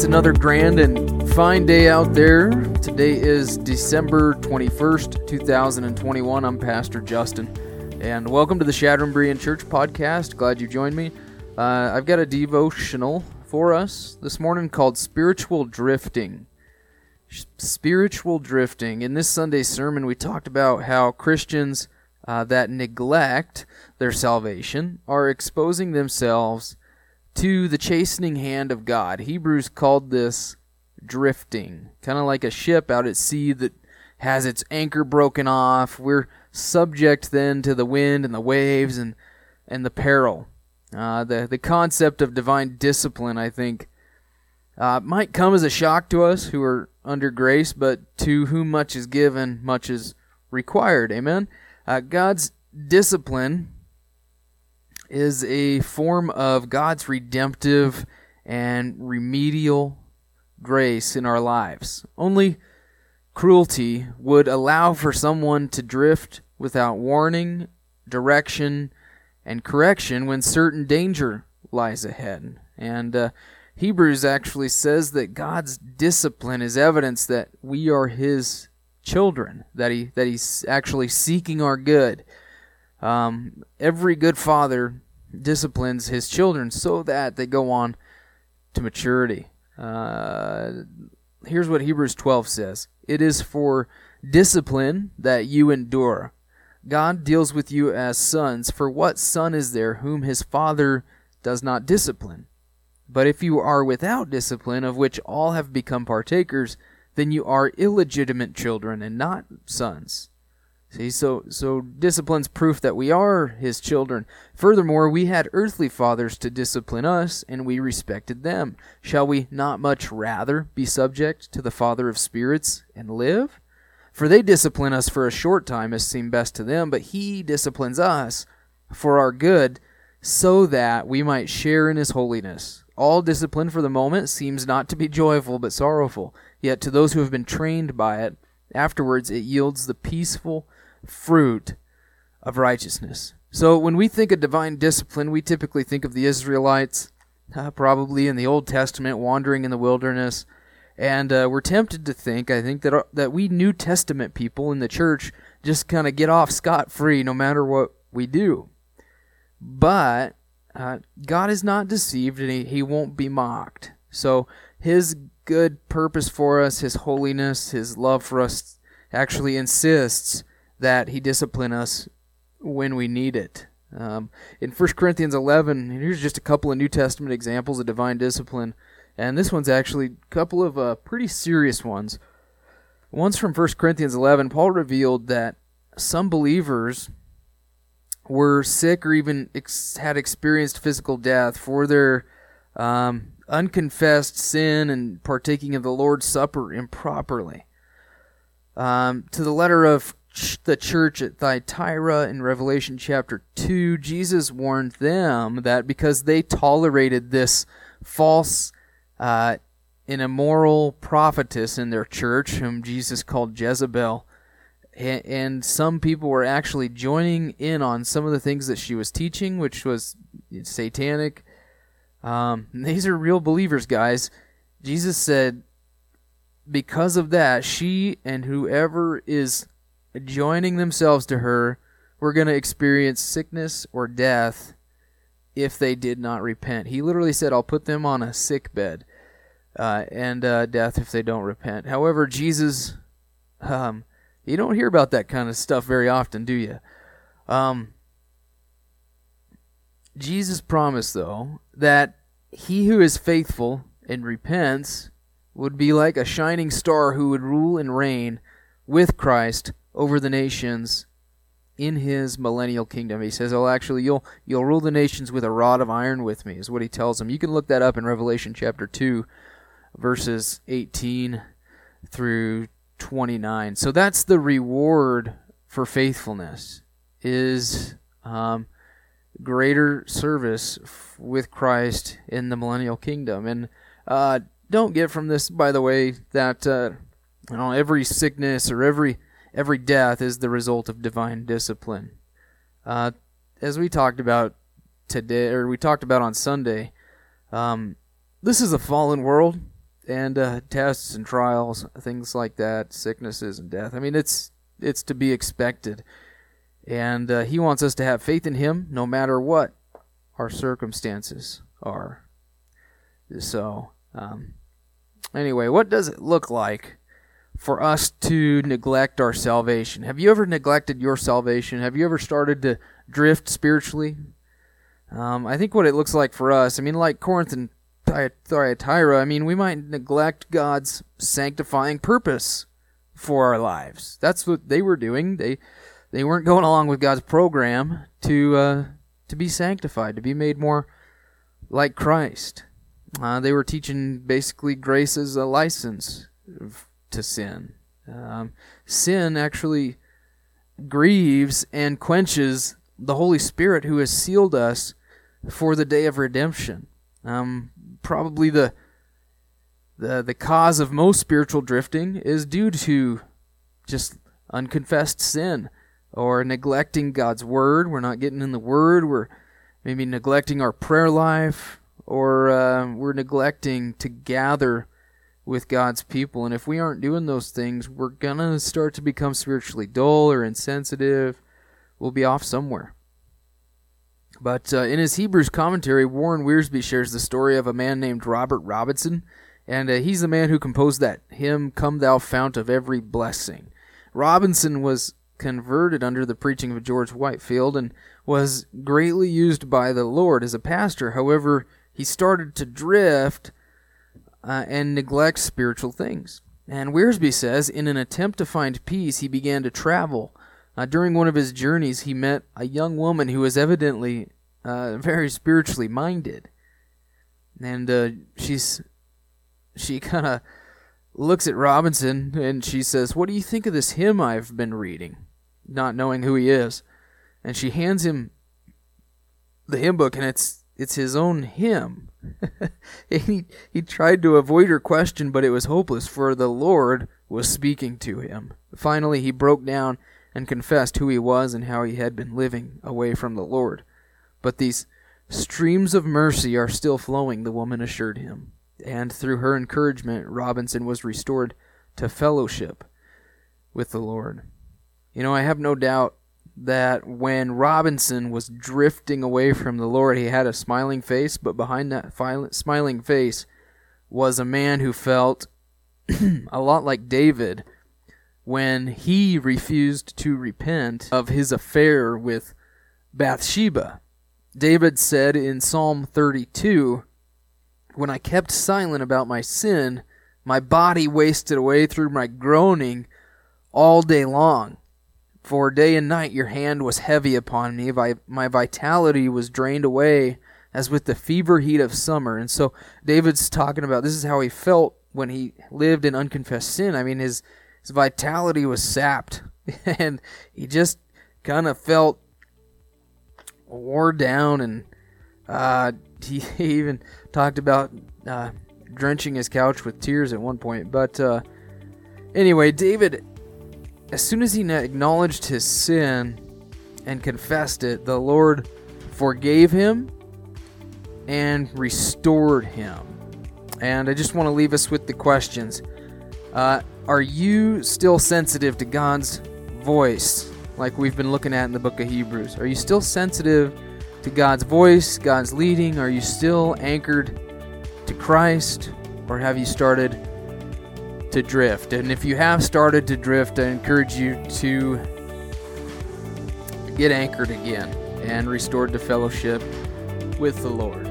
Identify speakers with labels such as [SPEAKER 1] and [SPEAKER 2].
[SPEAKER 1] It's another grand and fine day out there. Today is December 21st, 2021. I'm Pastor Justin, and welcome to the Chadron Berean Church podcast. Glad you joined me. Uh, I've got a devotional for us this morning called Spiritual Drifting. Spiritual Drifting. In this Sunday sermon, we talked about how Christians uh, that neglect their salvation are exposing themselves to the chastening hand of God. Hebrews called this drifting, kind of like a ship out at sea that has its anchor broken off. We're subject then to the wind and the waves and and the peril. Uh, the the concept of divine discipline, I think, uh, might come as a shock to us who are under grace, but to whom much is given, much is required. Amen. Uh, God's discipline is a form of God's redemptive and remedial grace in our lives. Only cruelty would allow for someone to drift without warning, direction, and correction when certain danger lies ahead. And uh, Hebrews actually says that God's discipline is evidence that we are His children, that He that He's actually seeking our good. Um, every good father disciplines his children so that they go on to maturity. Uh, here's what Hebrews 12 says It is for discipline that you endure. God deals with you as sons, for what son is there whom his father does not discipline? But if you are without discipline, of which all have become partakers, then you are illegitimate children and not sons. See, so so discipline's proof that we are his children. Furthermore, we had earthly fathers to discipline us, and we respected them. Shall we not much rather be subject to the Father of spirits and live? For they discipline us for a short time as seemed best to them, but he disciplines us for our good, so that we might share in his holiness. All discipline for the moment seems not to be joyful, but sorrowful. Yet to those who have been trained by it, afterwards it yields the peaceful fruit of righteousness. So when we think of divine discipline, we typically think of the Israelites, uh, probably in the Old Testament, wandering in the wilderness. And uh, we're tempted to think, I think, that, uh, that we New Testament people in the church just kind of get off scot free no matter what we do. But uh, God is not deceived and he, he won't be mocked. So his good purpose for us, his holiness, his love for us actually insists that he discipline us when we need it. Um, in 1 Corinthians 11, here's just a couple of New Testament examples of divine discipline, and this one's actually a couple of uh, pretty serious ones. One's from 1 Corinthians 11. Paul revealed that some believers were sick or even ex- had experienced physical death for their um, unconfessed sin and partaking of the Lord's Supper improperly. Um, to the letter of the church at Thyatira in Revelation chapter 2, Jesus warned them that because they tolerated this false uh, and immoral prophetess in their church, whom Jesus called Jezebel, and some people were actually joining in on some of the things that she was teaching, which was satanic. Um, these are real believers, guys. Jesus said, because of that, she and whoever is joining themselves to her were going to experience sickness or death if they did not repent. He literally said, I'll put them on a sick bed uh, and uh, death if they don't repent. However, Jesus, um, you don't hear about that kind of stuff very often, do you? Um, Jesus promised, though, that he who is faithful and repents would be like a shining star who would rule and reign with Christ over the nations in his millennial kingdom. He says, "Oh, actually, you'll you'll rule the nations with a rod of iron with me," is what he tells them. You can look that up in Revelation chapter two, verses eighteen through twenty nine. So that's the reward for faithfulness is um, greater service with Christ in the millennial kingdom. And uh, don't get from this, by the way, that uh, you know every sickness or every every death is the result of divine discipline. Uh, as we talked about today, or we talked about on Sunday, um, this is a fallen world, and uh, tests and trials, things like that, sicknesses and death. I mean, it's it's to be expected, and uh, He wants us to have faith in Him no matter what our circumstances are. So, um, anyway, what does it look like for us to neglect our salvation? Have you ever neglected your salvation? Have you ever started to drift spiritually? Um, I think what it looks like for us, I mean, like Corinth and Thyatira, I mean, we might neglect God's sanctifying purpose for our lives. That's what they were doing. They they weren't going along with God's program to uh, to be sanctified, to be made more like Christ. Uh, they were teaching basically grace as a license to sin. Um, sin actually grieves and quenches the Holy Spirit who has sealed us for the day of redemption. Um, probably the the the cause of most spiritual drifting is due to just unconfessed sin or neglecting God's word. We're not getting in the word. We're maybe neglecting our prayer life, or uh, we're neglecting to gather with God's people. And if we aren't doing those things, we're gonna start to become spiritually dull or insensitive. We'll be off somewhere. But uh, in his Hebrews commentary, Warren Wiersbe shares the story of a man named Robert Robinson, and uh, he's the man who composed that hymn, Come Thou Fount of Every Blessing. Robinson was converted under the preaching of George Whitefield and was greatly used by the Lord as a pastor. However, he started to drift uh, and neglect spiritual things. And Wiersbe says, in an attempt to find peace, he began to travel uh, during one of his journeys, he met a young woman who was evidently uh, very spiritually minded, and uh, she's she kind of looks at Robinson and she says, "What do you think of this hymn I've been reading?" Not knowing who he is, and she hands him the hymn book, and it's it's his own hymn. he he tried to avoid her question, but it was hopeless, for the Lord was speaking to him. Finally, he broke down and confessed who he was and how he had been living away from the Lord. But these streams of mercy are still flowing, the woman assured him. And through her encouragement, Robinson was restored to fellowship with the Lord. You know, I have no doubt that when Robinson was drifting away from the Lord, he had a smiling face, but behind that smiling face was a man who felt a lot like David when he refused to repent of his affair with Bathsheba. David said in Psalm 32, When I kept silent about my sin, my body wasted away through my groaning all day long. For day and night your hand was heavy upon me, my vitality was drained away as with the fever heat of summer. And so David's talking about this is how he felt when he lived in unconfessed sin. I mean, his his vitality was sapped, and he just kind of felt wore down. And uh, he, even talked about uh, drenching his couch with tears at one point. But uh, anyway, David, as soon as he acknowledged his sin and confessed it, the Lord forgave him and restored him. And I just want to leave us with the questions. Uh, are you still sensitive to God's voice, like we've been looking at in the book of Hebrews? Are you still sensitive to God's voice, God's leading? Are you still anchored to Christ, or have you started to drift? And if you have started to drift, I encourage you to get anchored again and restored to fellowship with the Lord.